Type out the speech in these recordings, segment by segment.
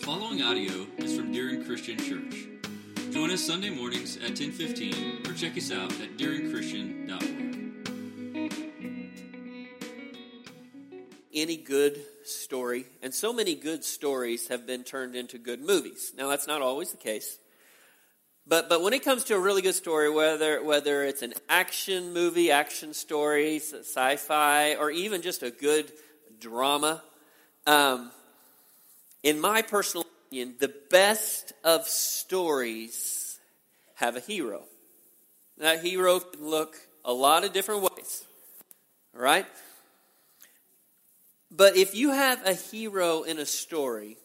following audio is from Deering Christian Church. Join us Sunday mornings at 1015 or check us out at deeringchristian.org. Any good story, and so many good stories have been turned into good movies. Now, that's not always the case. But, but when it comes to a really good story, whether, whether it's an action movie, action story, sci fi, or even just a good drama, um, in my personal opinion, the best of stories have a hero. That hero can look a lot of different ways. Right? But if you have a hero in a story,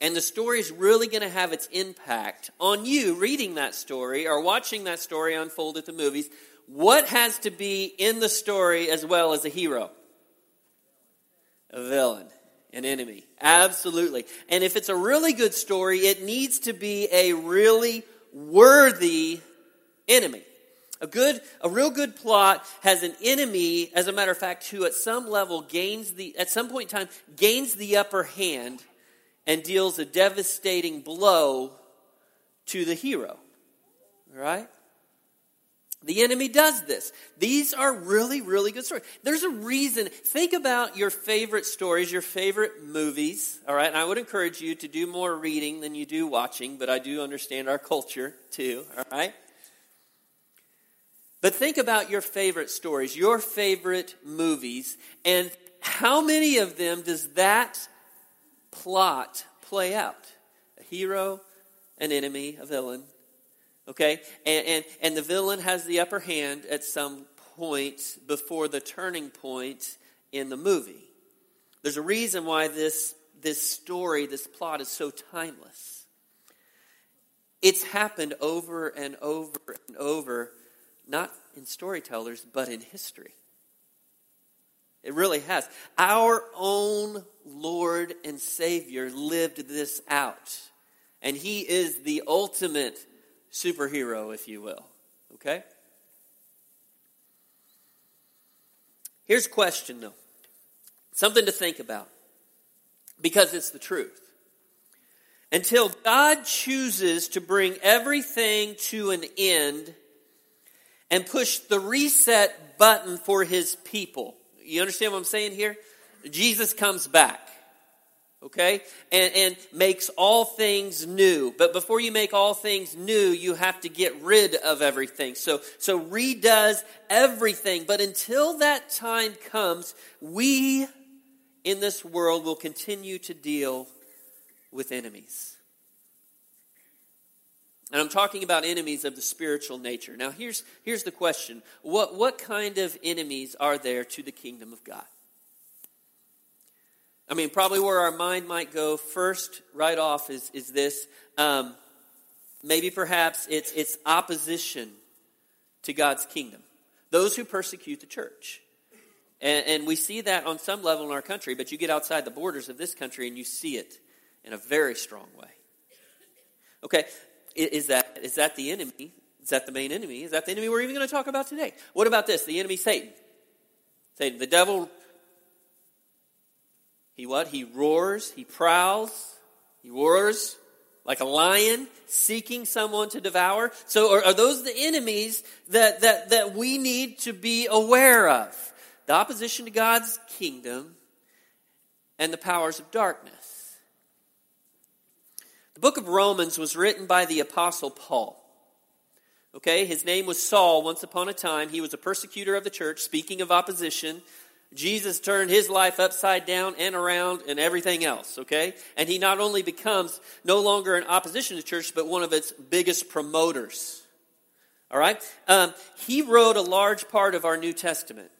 and the story is really going to have its impact on you reading that story or watching that story unfold at the movies, what has to be in the story as well as a hero? A villain an enemy. Absolutely. And if it's a really good story, it needs to be a really worthy enemy. A good, a real good plot has an enemy, as a matter of fact, who at some level gains the, at some point in time, gains the upper hand and deals a devastating blow to the hero. Right? The enemy does this. These are really, really good stories. There's a reason. Think about your favorite stories, your favorite movies, all right? And I would encourage you to do more reading than you do watching, but I do understand our culture too, all right? But think about your favorite stories, your favorite movies, and how many of them does that plot play out? A hero, an enemy, a villain, Okay? And, and, and the villain has the upper hand at some point before the turning point in the movie. There's a reason why this, this story, this plot is so timeless. It's happened over and over and over, not in storytellers, but in history. It really has. Our own Lord and Savior lived this out. And He is the ultimate superhero, if you will. Okay? Here's a question, though. Something to think about. Because it's the truth. Until God chooses to bring everything to an end and push the reset button for his people. You understand what I'm saying here? Jesus comes back okay? And, and makes all things new. But before you make all things new, you have to get rid of everything. So, so redoes everything. But until that time comes, we in this world will continue to deal with enemies. And I'm talking about enemies of the spiritual nature. Now, here's, here's the question what, what kind of enemies are there to the kingdom of God? I mean, probably where our mind might go first, right off, is, is this. Um, maybe perhaps it's, it's opposition to God's kingdom. Those who persecute the church. And, and we see that on some level in our country, but you get outside the borders of this country and you see it in a very strong way. Okay, is that, is that the enemy? Is that the main enemy? Is that the enemy we're even going to talk about today? What about this? The enemy, Satan. Satan, the devil he what? He roars, he prowls, he roars like a lion seeking someone to devour. So are, are those the enemies that, that, that we need to be aware of? The opposition to God's kingdom and the powers of darkness. The book of Romans was written by the Apostle Paul. Okay, his name was Saul once upon a time. He was a persecutor of the church, speaking of opposition. Jesus turned his life upside down and around and everything else, okay? And he not only becomes no longer in opposition to church, but one of its biggest promoters. All right? Um, he wrote a large part of our New Testament.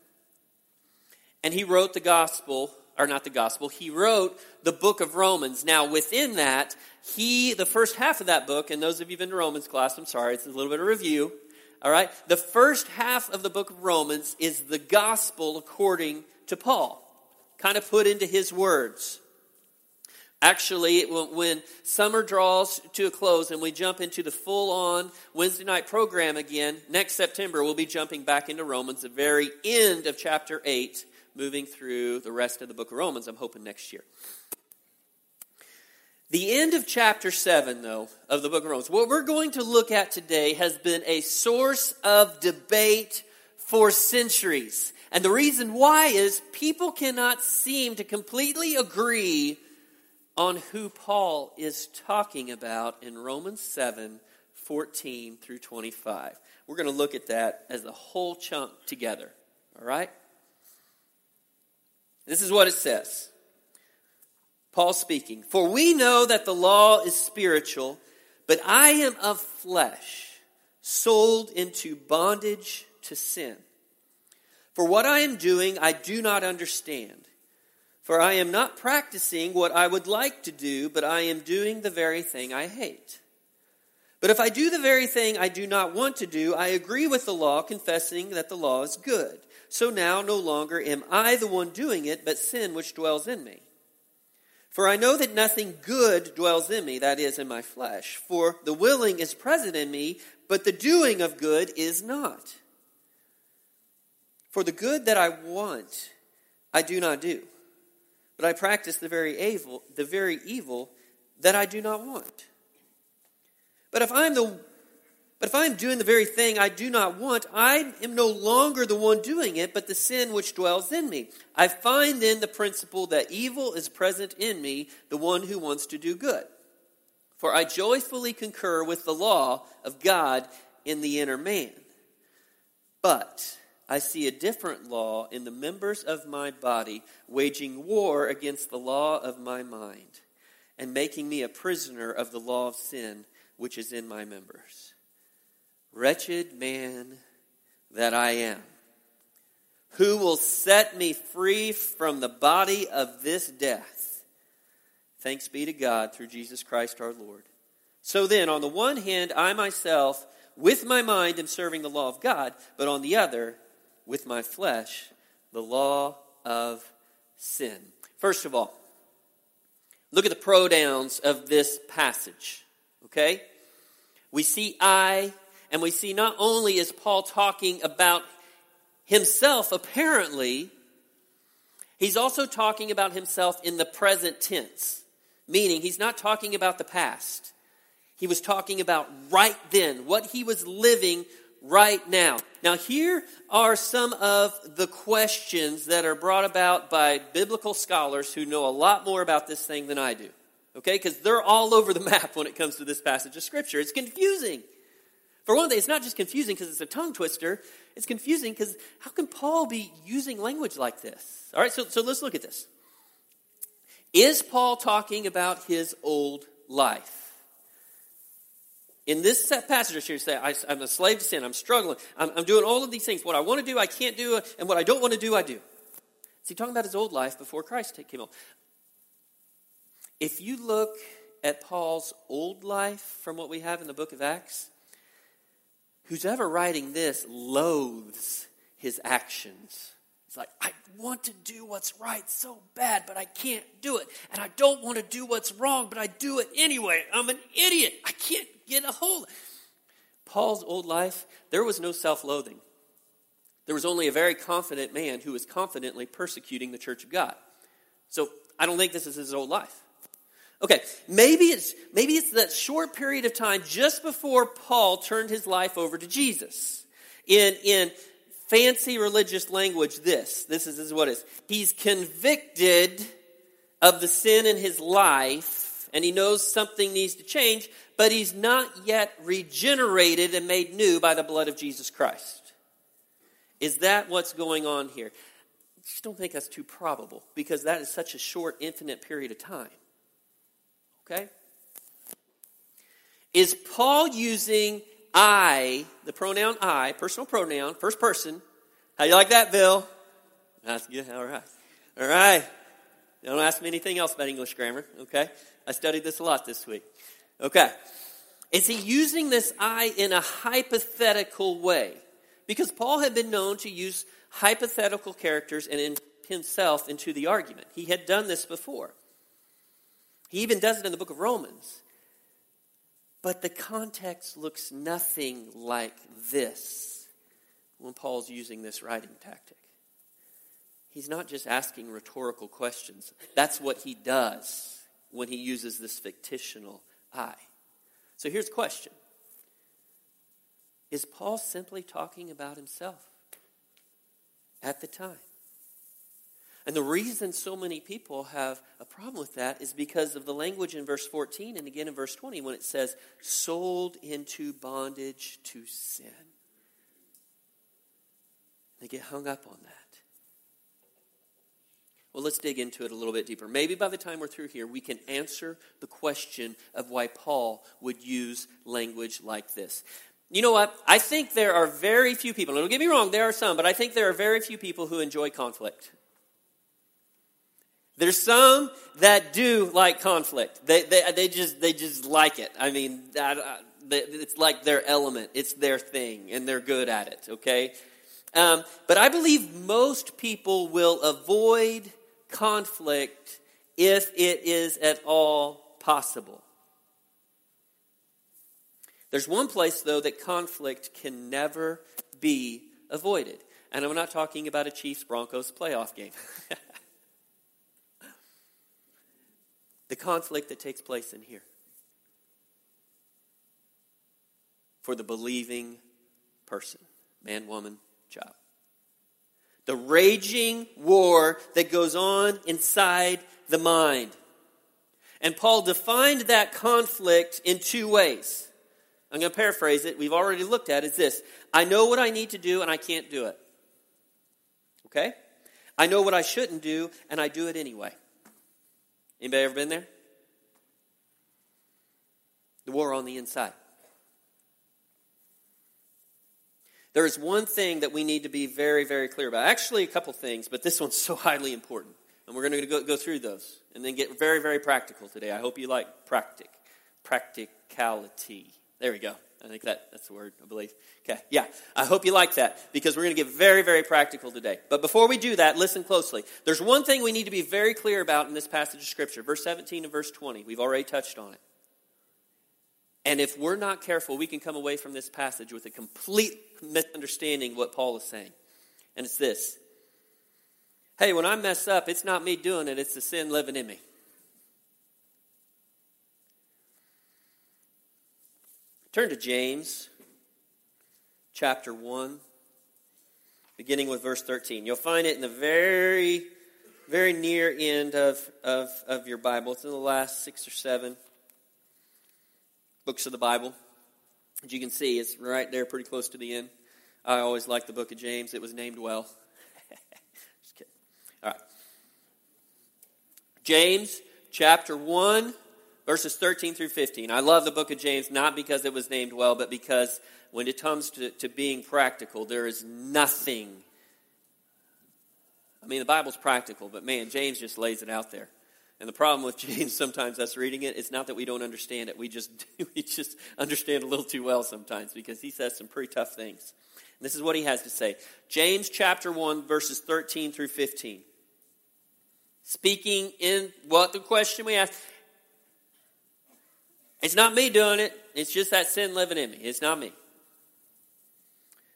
And he wrote the gospel, or not the gospel, he wrote the book of Romans. Now, within that, he, the first half of that book, and those of you who've been to Romans class, I'm sorry, it's a little bit of review. All right? The first half of the book of Romans is the gospel according to Paul, kind of put into his words. Actually, when summer draws to a close and we jump into the full on Wednesday night program again, next September we'll be jumping back into Romans, the very end of chapter 8, moving through the rest of the book of Romans, I'm hoping next year. The end of chapter 7, though, of the book of Romans, what we're going to look at today has been a source of debate for centuries. And the reason why is people cannot seem to completely agree on who Paul is talking about in Romans 7 14 through 25. We're going to look at that as a whole chunk together. All right? This is what it says. Paul speaking, For we know that the law is spiritual, but I am of flesh, sold into bondage to sin. For what I am doing, I do not understand. For I am not practicing what I would like to do, but I am doing the very thing I hate. But if I do the very thing I do not want to do, I agree with the law, confessing that the law is good. So now no longer am I the one doing it, but sin which dwells in me. For I know that nothing good dwells in me, that is, in my flesh. For the willing is present in me, but the doing of good is not. For the good that I want, I do not do but I practice the very evil, the very evil that I do not want. But if I'm the but if I'm doing the very thing I do not want, I am no longer the one doing it, but the sin which dwells in me. I find then the principle that evil is present in me, the one who wants to do good. For I joyfully concur with the law of God in the inner man. But I see a different law in the members of my body, waging war against the law of my mind, and making me a prisoner of the law of sin which is in my members. Wretched man that I am, who will set me free from the body of this death? Thanks be to God through Jesus Christ our Lord. So then, on the one hand, I myself, with my mind, am serving the law of God, but on the other, with my flesh the law of sin. First of all, look at the pronouns of this passage. Okay? We see I, and we see not only is Paul talking about himself, apparently, he's also talking about himself in the present tense, meaning he's not talking about the past. He was talking about right then, what he was living right now. Now, here are some of the questions that are brought about by biblical scholars who know a lot more about this thing than I do. Okay? Because they're all over the map when it comes to this passage of Scripture. It's confusing. For one thing, it's not just confusing because it's a tongue twister, it's confusing because how can Paul be using language like this? All right, so, so let's look at this. Is Paul talking about his old life? In this passage here, say, I, am a slave to sin. I'm struggling. I'm, I'm, doing all of these things. What I want to do, I can't do. And what I don't want to do, I do. Is he talking about his old life before Christ came along? If you look at Paul's old life from what we have in the book of Acts, who's ever writing this loathes his actions. It's like, I want to do what's right so bad, but I can't do it. And I don't want to do what's wrong, but I do it anyway. I'm an idiot. I can't get a hold. Paul's old life, there was no self loathing. There was only a very confident man who was confidently persecuting the church of God. So I don't think this is his old life. Okay, maybe it's maybe it's that short period of time just before Paul turned his life over to Jesus. In in fancy religious language, this this is, this is what it is. He's convicted of the sin in his life, and he knows something needs to change, but he's not yet regenerated and made new by the blood of Jesus Christ. Is that what's going on here? I just don't think that's too probable because that is such a short, infinite period of time. Okay? Is Paul using I, the pronoun I, personal pronoun, first person? How you like that, Bill? That's good. All right. All right. Don't ask me anything else about English grammar, okay? I studied this a lot this week. Okay. Is he using this I in a hypothetical way? Because Paul had been known to use hypothetical characters and in himself into the argument. He had done this before. He even does it in the book of Romans. But the context looks nothing like this when Paul's using this writing tactic. He's not just asking rhetorical questions, that's what he does. when he uses this fictional I. So here's a question Is Paul simply talking about himself at the time? And the reason so many people have a problem with that is because of the language in verse 14 and again in verse 20 when it says, sold into bondage to sin. They get hung up on that. Well, let's dig into it a little bit deeper. Maybe by the time we're through here, we can answer the question of why Paul would use language like this. You know what? I think there are very few people, don't get me wrong, there are some, but I think there are very few people who enjoy conflict. There's some that do like conflict. They, they, they, just, they just like it. I mean, it's like their element, it's their thing, and they're good at it, okay? Um, but I believe most people will avoid conflict if it is at all possible. There's one place, though, that conflict can never be avoided. And I'm not talking about a Chiefs Broncos playoff game. the conflict that takes place in here. For the believing person, man, woman, child. The raging war that goes on inside the mind. And Paul defined that conflict in two ways. I'm going to paraphrase it. We've already looked at is this. I know what I need to do and I can't do it. Okay? I know what I shouldn't do and I do it anyway. Anybody ever been there? The war on the inside. There is one thing that we need to be very, very clear about. Actually, a couple things, but this one's so highly important. And we're going to go, go through those and then get very, very practical today. I hope you like practic, practicality. There we go. I think that, that's the word, I believe. Okay, yeah. I hope you like that because we're going to get very, very practical today. But before we do that, listen closely. There's one thing we need to be very clear about in this passage of Scripture verse 17 and verse 20. We've already touched on it. And if we're not careful, we can come away from this passage with a complete misunderstanding of what Paul is saying. And it's this Hey, when I mess up, it's not me doing it, it's the sin living in me. Turn to James chapter 1, beginning with verse 13. You'll find it in the very, very near end of, of, of your Bible. It's in the last six or seven books of the Bible. As you can see, it's right there, pretty close to the end. I always liked the book of James, it was named well. Just kidding. All right. James chapter 1 verses 13 through 15. I love the book of James not because it was named well, but because when it comes to, to being practical, there is nothing. I mean, the Bible's practical, but man, James just lays it out there. And the problem with James, sometimes us reading it, it's not that we don't understand it. We just we just understand a little too well sometimes because he says some pretty tough things. And this is what he has to say. James chapter 1, verses 13 through 15. Speaking in what the question we ask. It's not me doing it. It's just that sin living in me. It's not me.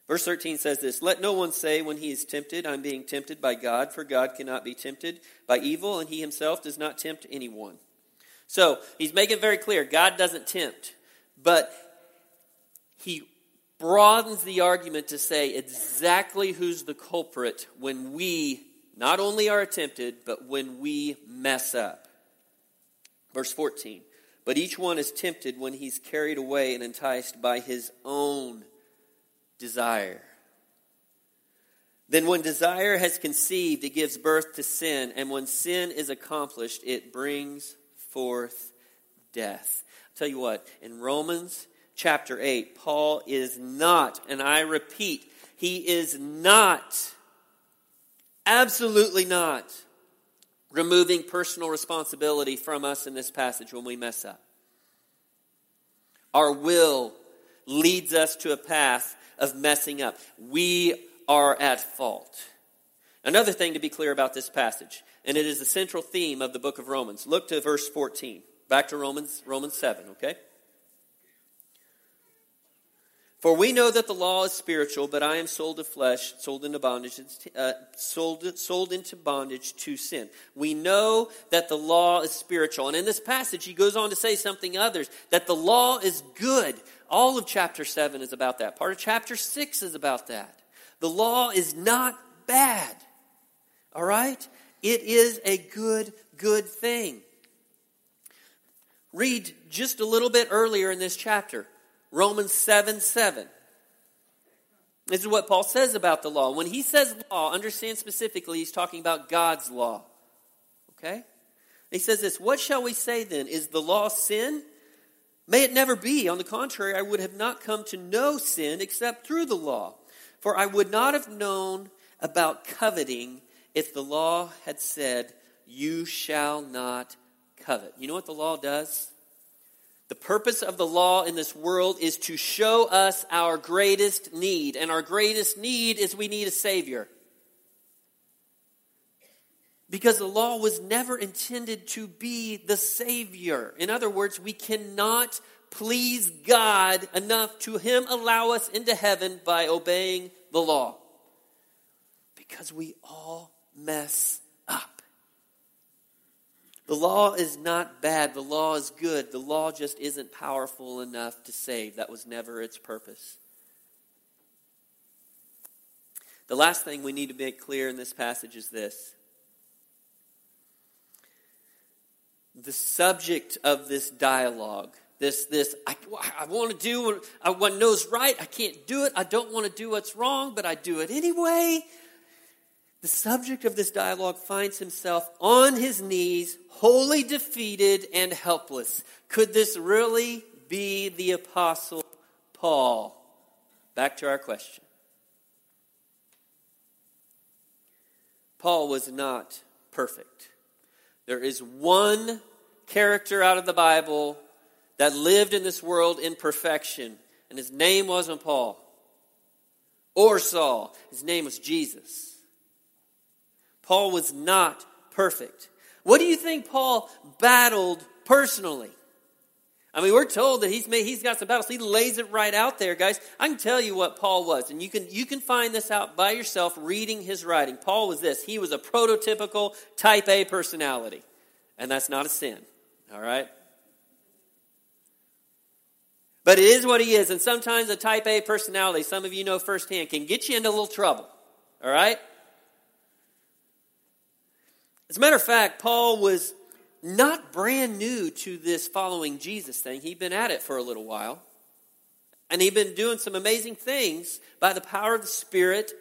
Verse 13 says this Let no one say when he is tempted, I'm being tempted by God, for God cannot be tempted by evil, and he himself does not tempt anyone. So he's making very clear God doesn't tempt, but he broadens the argument to say exactly who's the culprit when we not only are tempted, but when we mess up. Verse 14 but each one is tempted when he's carried away and enticed by his own desire. Then, when desire has conceived, it gives birth to sin. And when sin is accomplished, it brings forth death. I'll tell you what, in Romans chapter 8, Paul is not, and I repeat, he is not, absolutely not, removing personal responsibility from us in this passage when we mess up. Our will leads us to a path of messing up. We are at fault. Another thing to be clear about this passage, and it is the central theme of the book of Romans. Look to verse 14. Back to Romans, Romans 7, okay? For we know that the law is spiritual, but I am sold to flesh, sold into bondage, uh, sold, sold into bondage to sin. We know that the law is spiritual. And in this passage, he goes on to say something others, that the law is good. All of chapter 7 is about that. Part of chapter 6 is about that. The law is not bad. All right? It is a good, good thing. Read just a little bit earlier in this chapter. Romans 7 7. This is what Paul says about the law. When he says law, understand specifically, he's talking about God's law. Okay? He says this What shall we say then? Is the law sin? May it never be. On the contrary, I would have not come to know sin except through the law. For I would not have known about coveting if the law had said, You shall not covet. You know what the law does? The purpose of the law in this world is to show us our greatest need. And our greatest need is we need a Savior. Because the law was never intended to be the Savior. In other words, we cannot please God enough to Him allow us into heaven by obeying the law. Because we all mess. The law is not bad. The law is good. The law just isn't powerful enough to save. That was never its purpose. The last thing we need to make clear in this passage is this the subject of this dialogue this this i, I want to do what knows right i can't do it i don't want to do what's wrong but i do it anyway the subject of this dialogue finds himself on his knees, wholly defeated and helpless. Could this really be the Apostle Paul? Back to our question. Paul was not perfect. There is one character out of the Bible that lived in this world in perfection, and his name wasn't Paul or Saul. His name was Jesus. Paul was not perfect. What do you think Paul battled personally? I mean, we're told that he's made, he's got some battles. He lays it right out there, guys. I can tell you what Paul was, and you can you can find this out by yourself reading his writing. Paul was this. He was a prototypical type A personality. And that's not a sin. All right? But it is what he is, and sometimes a type A personality, some of you know firsthand, can get you into a little trouble. All right? As a matter of fact, Paul was not brand new to this following Jesus thing. He'd been at it for a little while. And he'd been doing some amazing things by the power of the Spirit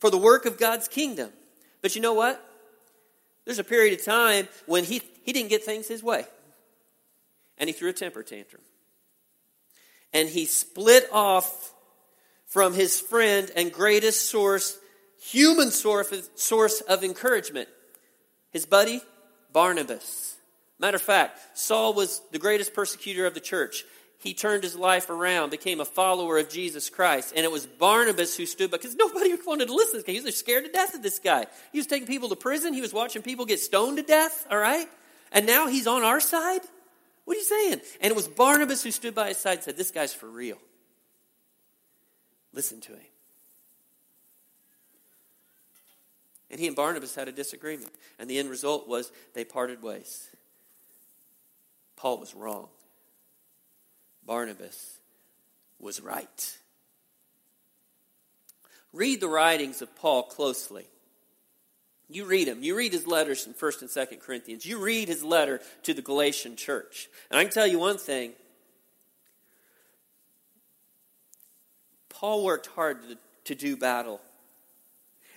for the work of God's kingdom. But you know what? There's a period of time when he, he didn't get things his way. And he threw a temper tantrum. And he split off from his friend and greatest source, human source, source of encouragement, his buddy, Barnabas. Matter of fact, Saul was the greatest persecutor of the church. He turned his life around, became a follower of Jesus Christ. And it was Barnabas who stood by, because nobody wanted to listen to this guy. He was scared to death of this guy. He was taking people to prison. He was watching people get stoned to death, all right? And now he's on our side? What are you saying? And it was Barnabas who stood by his side and said, This guy's for real. Listen to him. And he and Barnabas had a disagreement. And the end result was they parted ways. Paul was wrong. Barnabas was right. Read the writings of Paul closely. You read them. You read his letters in 1st and 2nd Corinthians. You read his letter to the Galatian church. And I can tell you one thing Paul worked hard to, to do battle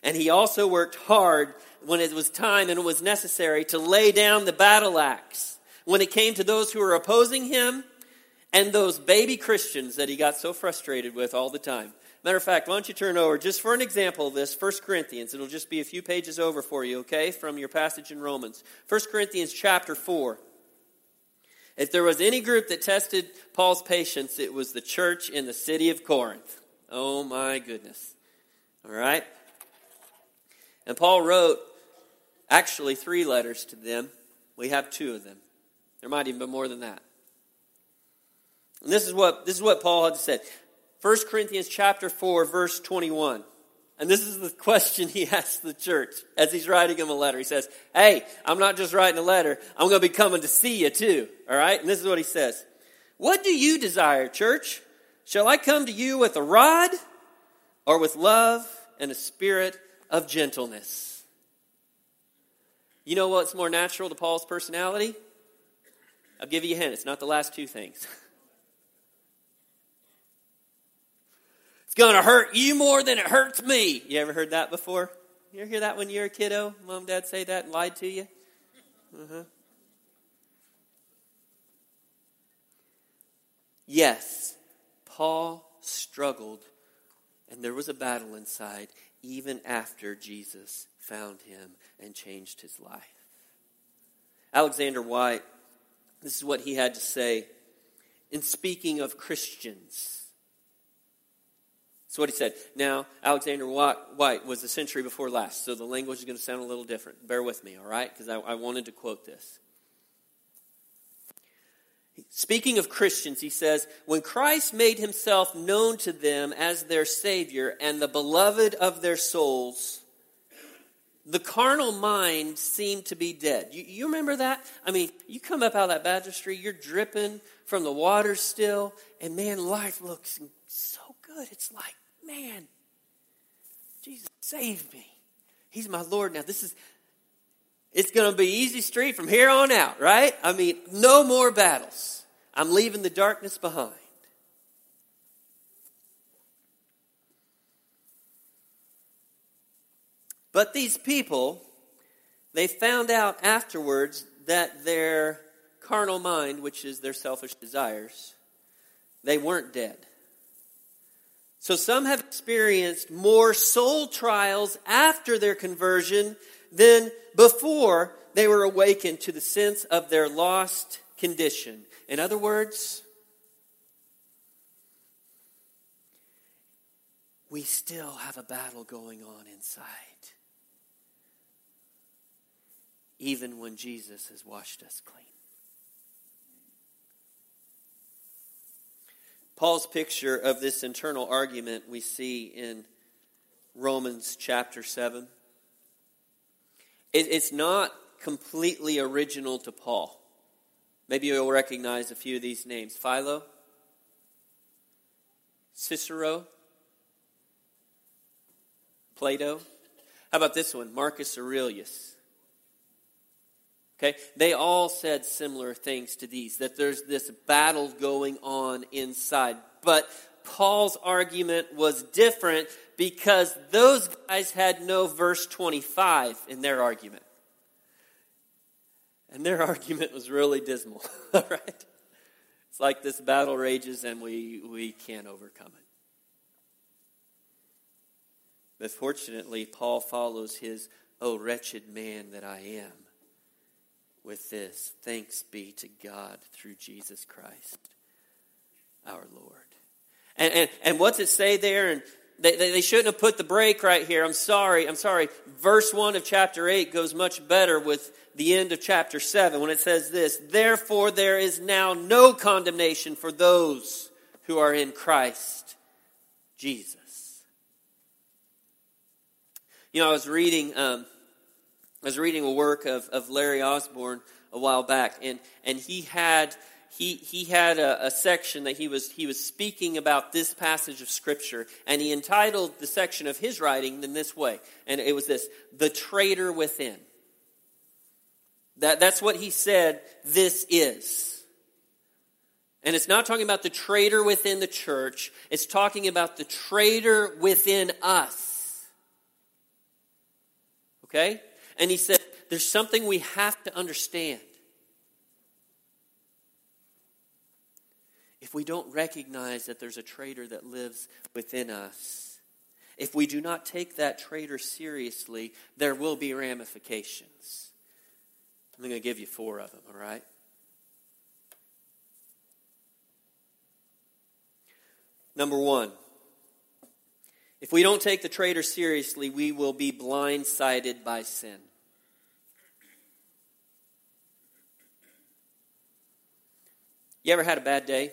and he also worked hard when it was time and it was necessary to lay down the battle axe when it came to those who were opposing him and those baby Christians that he got so frustrated with all the time. Matter of fact, why don't you turn over just for an example of this, 1 Corinthians. It'll just be a few pages over for you, okay, from your passage in Romans. 1 Corinthians chapter 4. If there was any group that tested Paul's patience, it was the church in the city of Corinth. Oh my goodness. All right? And Paul wrote actually three letters to them. We have two of them. There might even be more than that. And this is what this is what Paul had said. 1 Corinthians chapter 4, verse 21. And this is the question he asks the church as he's writing him a letter. He says, Hey, I'm not just writing a letter, I'm going to be coming to see you too. All right? And this is what he says What do you desire, church? Shall I come to you with a rod or with love and a spirit of gentleness? You know what's more natural to Paul's personality? I'll give you a hint. It's not the last two things. It's going to hurt you more than it hurts me. You ever heard that before? You ever hear that when you're a kiddo? Mom, dad say that and lied to you? Uh-huh. Yes, Paul struggled, and there was a battle inside even after Jesus found him and changed his life. Alexander Whyte, this is what he had to say in speaking of Christians. That's what he said. Now, Alexander Whyte was a century before last, so the language is going to sound a little different. Bear with me, all right? Because I, I wanted to quote this. Speaking of Christians, he says, When Christ made himself known to them as their Savior and the beloved of their souls, the carnal mind seemed to be dead. You, you, remember that? I mean, you come up out of that baptistry, you're dripping from the water still, and man, life looks so good. It's like man, Jesus saved me. He's my Lord now. This is, it's going to be easy street from here on out, right? I mean, no more battles. I'm leaving the darkness behind. But these people, they found out afterwards that their carnal mind, which is their selfish desires, they weren't dead. So some have experienced more soul trials after their conversion than before they were awakened to the sense of their lost condition. In other words, we still have a battle going on inside. Even when Jesus has washed us clean. Paul's picture of this internal argument we see in Romans chapter 7. It's not completely original to Paul. Maybe you'll recognize a few of these names Philo, Cicero, Plato. How about this one? Marcus Aurelius. Okay? They all said similar things to these, that there's this battle going on inside. But Paul's argument was different because those guys had no verse 25 in their argument. And their argument was really dismal, right? It's like this battle rages and we, we can't overcome it. But fortunately, Paul follows his, oh, wretched man that I am with this thanks be to God through Jesus Christ our Lord. And, and, and what's it say there? And they, they, they shouldn't have put the break right here. I'm sorry. I'm sorry. Verse 1 of chapter 8 goes much better with the end of chapter 7 when it says this Therefore, there is now no condemnation for those who are in Christ Jesus. You know, I was reading um, I was reading a work of, of Larry Osborne a while back, and, and he had he, he had a, a, section that he was, he was speaking about this passage of Scripture, and he entitled the section of his writing in this way. And it was this The Traitor Within. That, that's what he said this is. And it's not talking about the traitor within the church, it's talking about the traitor within us. Okay? And he said, there's something we have to understand. If we don't recognize that there's a traitor that lives within us, if we do not take that traitor seriously, there will be ramifications. I'm going to give you four of them, all right? Number one, if we don't take the traitor seriously, we will be blindsided by sin. You ever had a bad day?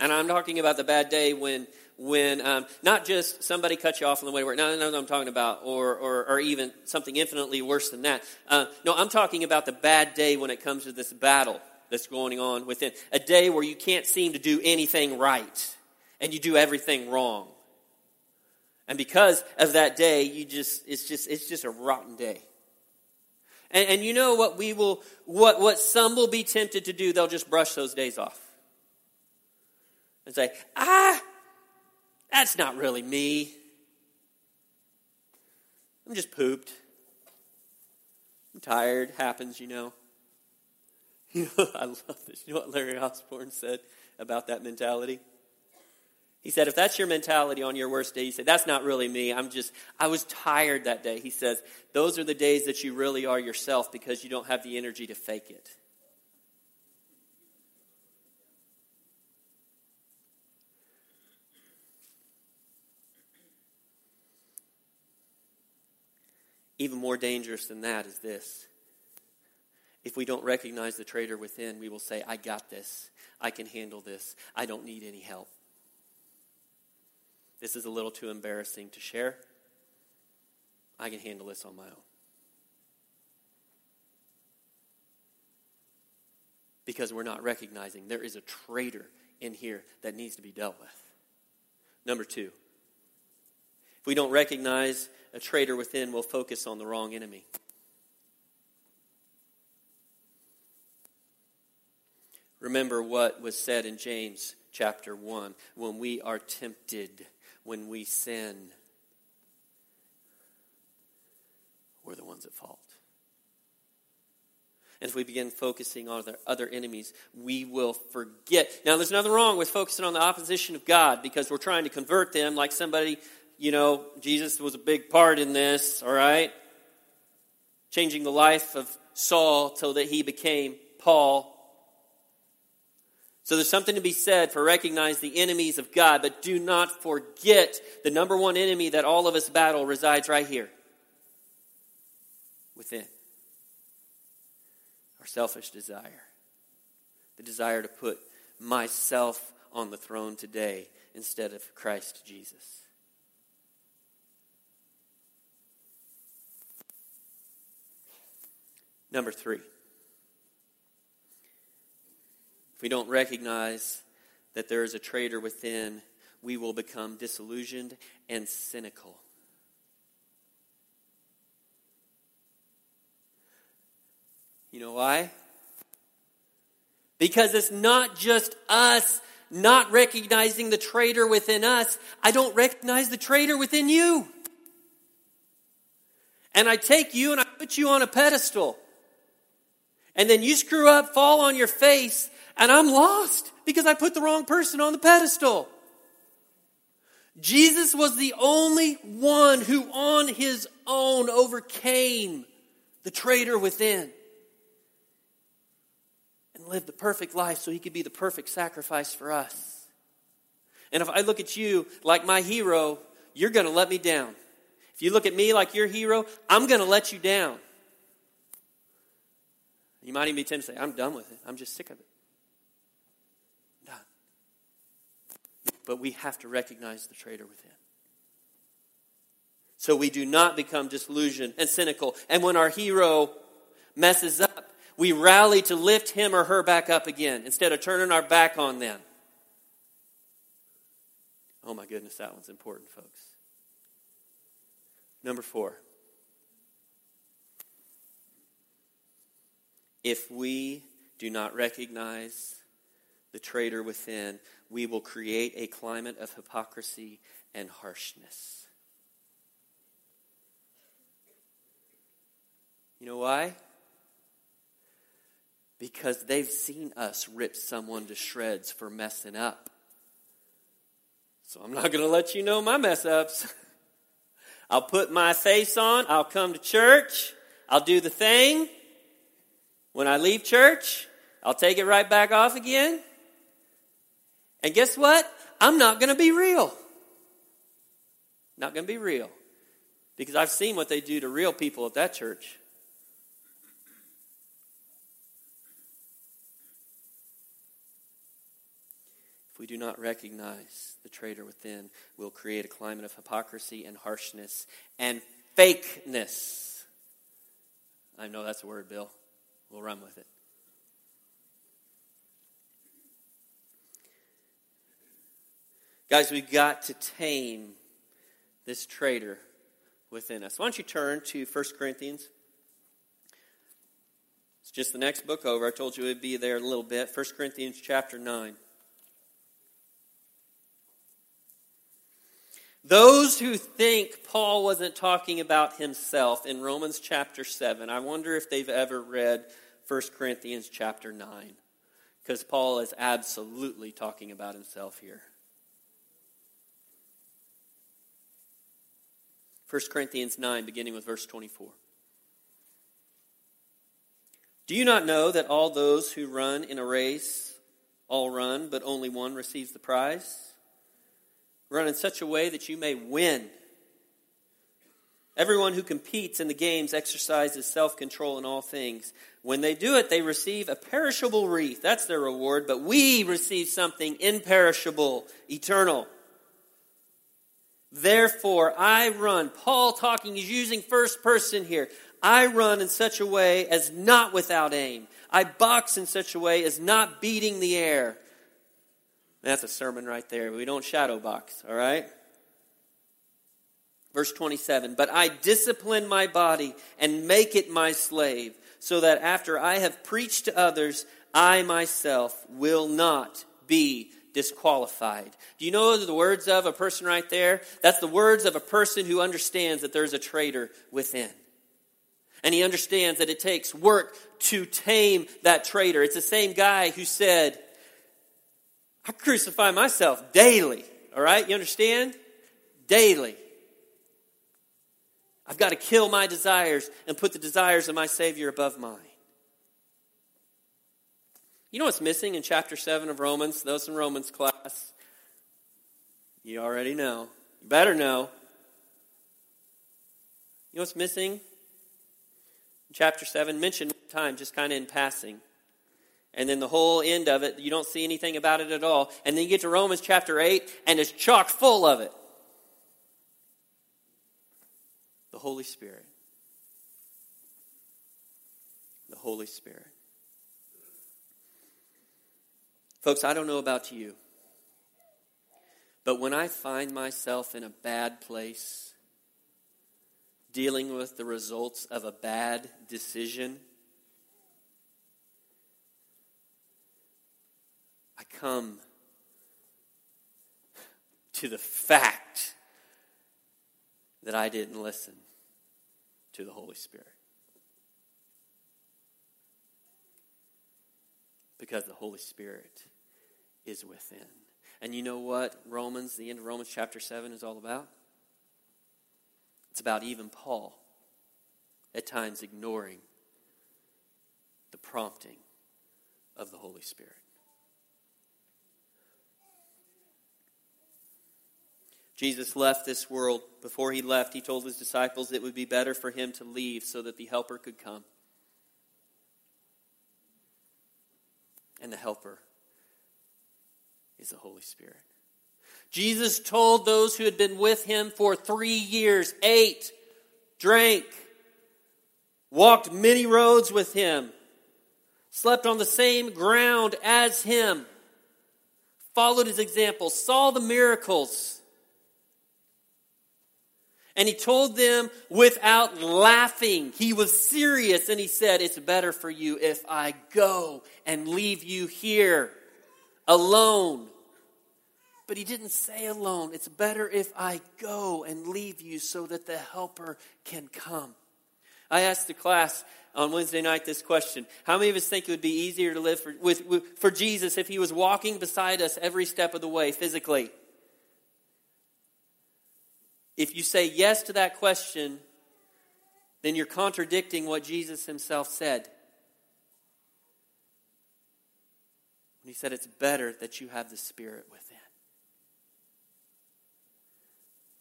And I'm talking about the bad day when, when um, not just somebody cut you off on the way to work. No, no, no, I'm talking about, or, or, or even something infinitely worse than that. Uh, no, I'm talking about the bad day when it comes to this battle that's going on within. A day where you can't seem to do anything right and you do everything wrong. And because of that day, you just, it's just, it's just a rotten day. And, and you know what we will, what, what some will be tempted to do? They'll just brush those days off. And say, ah, that's not really me. I'm just pooped. I'm tired. Happens, you know. You know, I love this. You know what Larry Osborne said about that mentality? He said, if that's your mentality on your worst day, he said, that's not really me. I'm just, I was tired that day. He says, those are the days that you really are yourself because you don't have the energy to fake it. Even more dangerous than that is this. If we don't recognize the traitor within, we will say, I got this. I can handle this. I don't need any help. This is a little too embarrassing to share. I can handle this on my own. Because we're not recognizing there is a traitor in here that needs to be dealt with. Number two, if we don't recognize a traitor within, we'll focus on the wrong enemy. Remember what was said in James chapter 1 when we are tempted when we sin, we're the ones at fault. And if we begin focusing on other enemies, we will forget. Now, there's nothing wrong with focusing on the opposition of God because we're trying to convert them like somebody, you know, Jesus was a big part in this, all right? Changing the life of Saul till that he became Paul. So there's something to be said for recognize the enemies of God, but do not forget the number one enemy that all of us battle resides right here within our selfish desire. The desire to put myself on the throne today instead of Christ Jesus. Number three. If we don't recognize that there is a traitor within, we will become disillusioned and cynical. You know why? Because it's not just us not recognizing the traitor within us. I don't recognize the traitor within you. And I take you and I put you on a pedestal. And then you screw up, fall on your face, and I'm lost because I put the wrong person on the pedestal. Jesus was the only one who on his own overcame the traitor within and lived the perfect life so he could be the perfect sacrifice for us. And if I look at you like my hero, you're going to let me down. If you look at me like your hero, I'm going to let you down. You might even be tempted to say, I'm done with it. I'm just sick of it. but we have to recognize the traitor within. So we do not become disillusioned and cynical. And when our hero messes up, we rally to lift him or her back up again instead of turning our back on them. Oh my goodness, that one's important, folks. Number four. If we do not recognize the traitor within, we will create a climate of hypocrisy and harshness. You know why? Because they've seen us rip someone to shreds for messing up. So I'm not going to let you know my mess ups. I'll put my face on, I'll come to church, I'll do the thing. When I leave church, I'll take it right back off again. And guess what? I'm not going to be real. Not going to be real. Because I've seen what they do to real people at that church. If we do not recognize the traitor within, we'll create a climate of hypocrisy and harshness and fakeness. I know that's a word, Bill. We'll run with it. Guys, we've got to tame this traitor within us. Why don't you turn to 1 Corinthians? It's just the next book over. I told you it would be there a little bit. 1 Corinthians chapter 9. Those who think Paul wasn't talking about himself in Romans chapter 7, I wonder if they've ever read 1 Corinthians chapter 9, because Paul is absolutely talking about himself here. 1 Corinthians 9, beginning with verse 24. Do you not know that all those who run in a race all run, but only one receives the prize? Run in such a way that you may win. Everyone who competes in the games exercises self control in all things. When they do it, they receive a perishable wreath. That's their reward, but we receive something imperishable, eternal. Therefore, I run. Paul talking, he's using first person here. I run in such a way as not without aim. I box in such a way as not beating the air. That's a sermon right there. We don't shadow box, all right? Verse 27 But I discipline my body and make it my slave, so that after I have preached to others, I myself will not be disqualified. Do you know the words of a person right there? That's the words of a person who understands that there's a traitor within. And he understands that it takes work to tame that traitor. It's the same guy who said, I crucify myself daily. All right? You understand? Daily. I've got to kill my desires and put the desires of my Savior above mine. You know what's missing in chapter 7 of Romans? Those in Romans class, you already know. You better know. You know what's missing? In chapter 7, mentioned one time, just kind of in passing. And then the whole end of it, you don't see anything about it at all. And then you get to Romans chapter 8, and it's chock full of it. The Holy Spirit. The Holy Spirit. Folks, I don't know about you, but when I find myself in a bad place, dealing with the results of a bad decision, come to the fact that I didn't listen to the Holy Spirit. Because the Holy Spirit is within. And you know what Romans, the end of Romans chapter 7 is all about? It's about even Paul at times ignoring the prompting of the Holy Spirit. Jesus left this world. Before he left, he told his disciples it would be better for him to leave so that the Helper could come. And the Helper is the Holy Spirit. Jesus told those who had been with him for three years, ate, drank, walked many roads with him, slept on the same ground as him, followed his example, saw the miracles. And he told them without laughing. He was serious and he said, It's better for you if I go and leave you here alone. But he didn't say alone. It's better if I go and leave you so that the helper can come. I asked the class on Wednesday night this question How many of us think it would be easier to live for, with, with, for Jesus if he was walking beside us every step of the way physically? If you say yes to that question, then you're contradicting what Jesus himself said. When he said it's better that you have the Spirit within.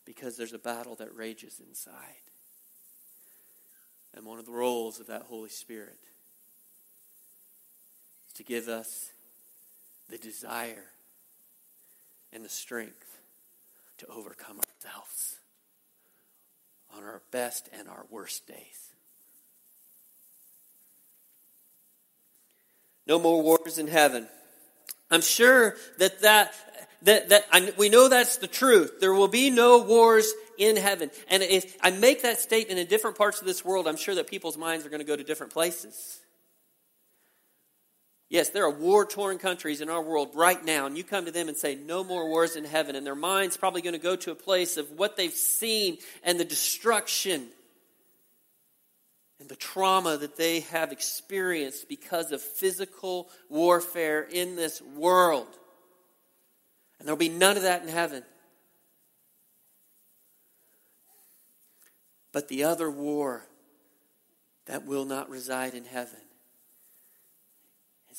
Because there's a battle that rages inside. And one of the roles of that Holy Spirit is to give us the desire and the strength to overcome ourselves on our best and our worst days. No more wars in heaven. I'm sure that that that, that I, we know that's the truth. There will be no wars in heaven. And if I make that statement in different parts of this world, I'm sure that people's minds are going to go to different places. Yes, there are war torn countries in our world right now, and you come to them and say, No more wars in heaven. And their mind's probably going to go to a place of what they've seen and the destruction and the trauma that they have experienced because of physical warfare in this world. And there'll be none of that in heaven. But the other war that will not reside in heaven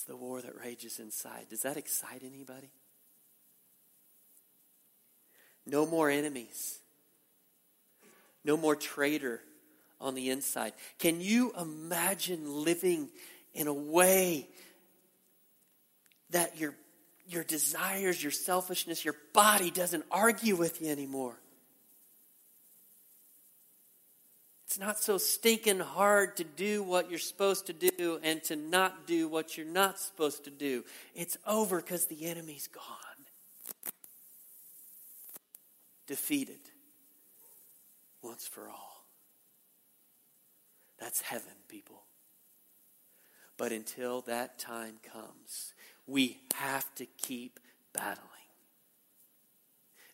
is the war that rages inside. Does that excite anybody? No more enemies. No more traitor on the inside. Can you imagine living in a way that your, your desires, your selfishness, your body doesn't argue with you anymore? It's not so stinking hard to do what you're supposed to do and to not do what you're not supposed to do. It's over because the enemy's gone. Defeated once for all. That's heaven, people. But until that time comes, we have to keep battling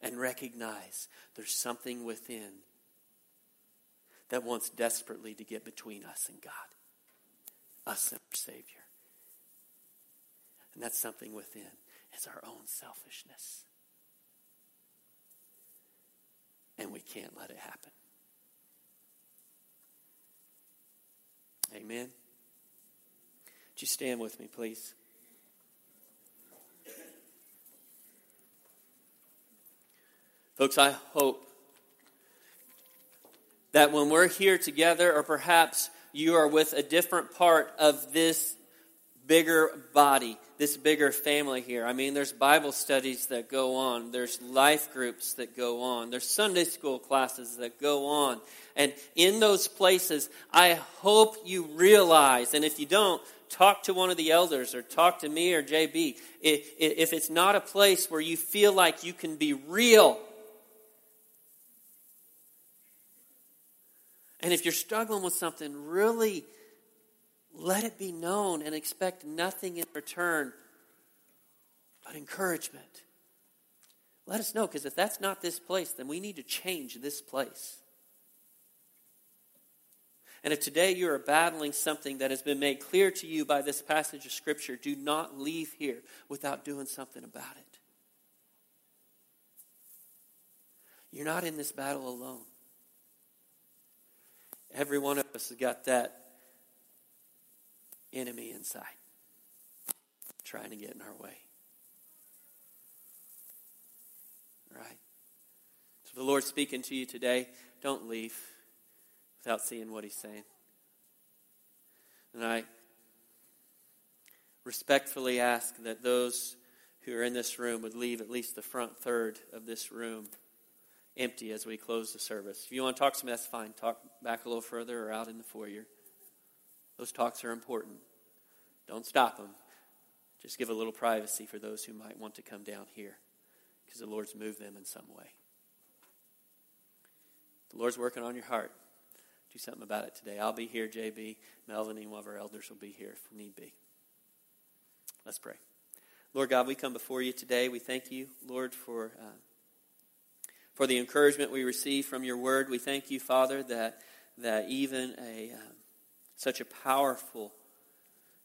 and recognize there's something within that wants desperately to get between us and God, us and our Savior. And that's something within. It's our own selfishness. And we can't let it happen. Amen. Would you stand with me, please? Folks, I hope that when we're here together, or perhaps you are with a different part of this bigger body, this bigger family here. I mean, there's Bible studies that go on, there's life groups that go on, there's Sunday school classes that go on. And in those places, I hope you realize, and if you don't, talk to one of the elders or talk to me or JB. If it's not a place where you feel like you can be real, And if you're struggling with something, really let it be known and expect nothing in return but encouragement. Let us know, because if that's not this place, then we need to change this place. And if today you are battling something that has been made clear to you by this passage of Scripture, do not leave here without doing something about it. You're not in this battle alone. Every one of us has got that enemy inside trying to get in our way. Right? So the Lord's speaking to you today. Don't leave without seeing what He's saying. And I respectfully ask that those who are in this room would leave at least the front third of this room empty as we close the service. If you want to talk to me, that's fine. Talk back a little further or out in the foyer. Those talks are important. Don't stop them. Just give a little privacy for those who might want to come down here because the Lord's moved them in some way. The Lord's working on your heart. Do something about it today. I'll be here, JB. Melvin and one of our elders will be here if need be. Let's pray. Lord God, we come before you today. We thank you, Lord, for. Uh, for the encouragement we receive from your word. We thank you, Father, that, that even a, um, such a powerful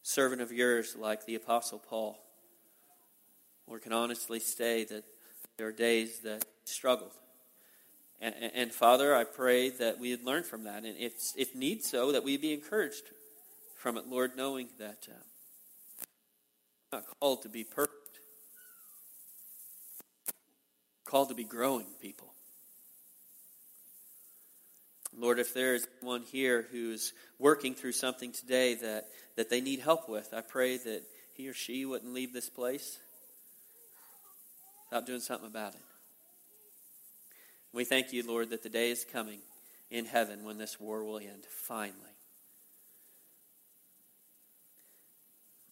servant of yours like the Apostle Paul, Lord, can honestly say that there are days that struggled. And, and, and, Father, I pray that we would learn from that. And if, if need so, that we be encouraged from it, Lord, knowing that uh, not called to be perfect called to be growing people. Lord, if there is one here who's working through something today that, that they need help with, I pray that he or she wouldn't leave this place without doing something about it. We thank you, Lord, that the day is coming in heaven when this war will end, finally.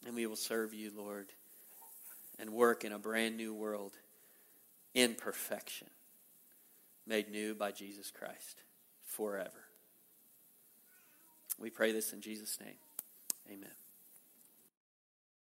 And we will serve you, Lord, and work in a brand new world in perfection, made new by Jesus Christ forever. We pray this in Jesus' name. Amen.